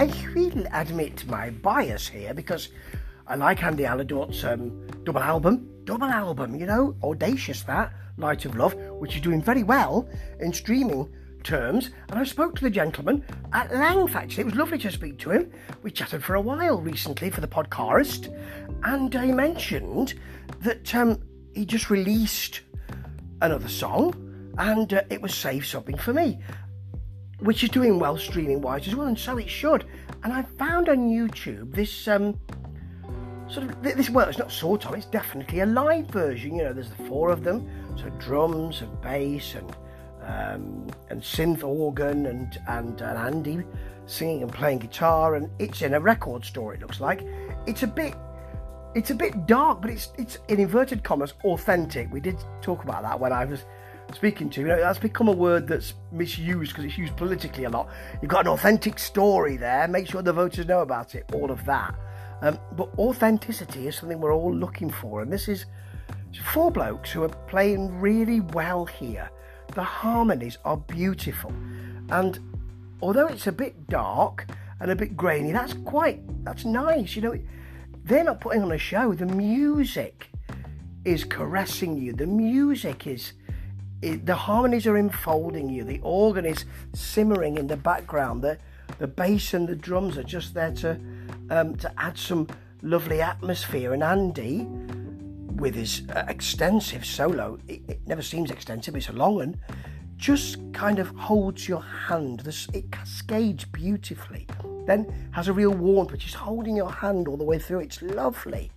I will admit my bias here because I like Andy Aladort's um, double album. Double album, you know, audacious that, Light of Love, which is doing very well in streaming terms. And I spoke to the gentleman at length, actually. It was lovely to speak to him. We chatted for a while recently for the podcast. And I mentioned that um, he just released another song and uh, it was Save Something for Me, which is doing well streaming wise as well, and so it should. And I found on YouTube this um, sort of this well, it's not sort of, it's definitely a live version. You know, there's the four of them, so drums and bass and um, and synth organ and and, and Andy singing and playing guitar, and it's in a record store. It looks like it's a bit it's a bit dark, but it's it's in inverted commas authentic. We did talk about that when I was speaking to. You know, that's become a word that's misused because it's used politically a lot. You've got an authentic story there. Make sure the voters know about it. All of that. Um, but authenticity is something we're all looking for, and this is four blokes who are playing really well here. The harmonies are beautiful, and although it's a bit dark and a bit grainy, that's quite that's nice. You know, they're not putting on a show. The music is caressing you. The music is it, the harmonies are enfolding you. The organ is simmering in the background. The the bass and the drums are just there to um, to add some lovely atmosphere. And Andy, with his uh, extensive solo, it, it, never seems extensive. It's a long one. Just kind of holds your hand. This, it cascades beautifully. Then has a real warmth, which is holding your hand all the way through. It's lovely,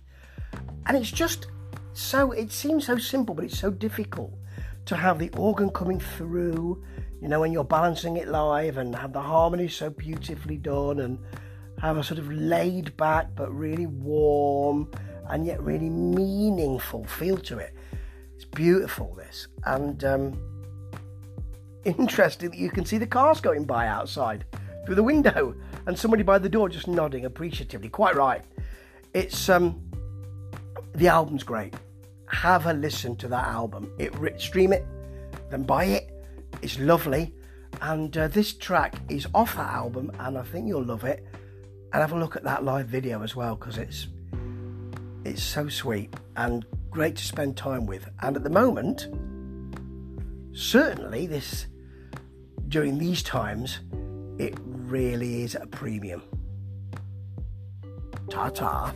and it's just so. It seems so simple, but it's so difficult to have the organ coming through, you know, when you're balancing it live and have the harmony so beautifully done and have a sort of laid back but really warm and yet really meaningful feel to it. It's beautiful, this. And um, interesting that you can see the cars going by outside through the window and somebody by the door just nodding appreciatively. Quite right. It's um, the album's great have a listen to that album. It stream it, then buy it. It's lovely, and uh, this track is off that album, and I think you'll love it. And have a look at that live video as well because it's it's so sweet and great to spend time with. And at the moment, certainly this during these times, it really is a premium. Ta ta.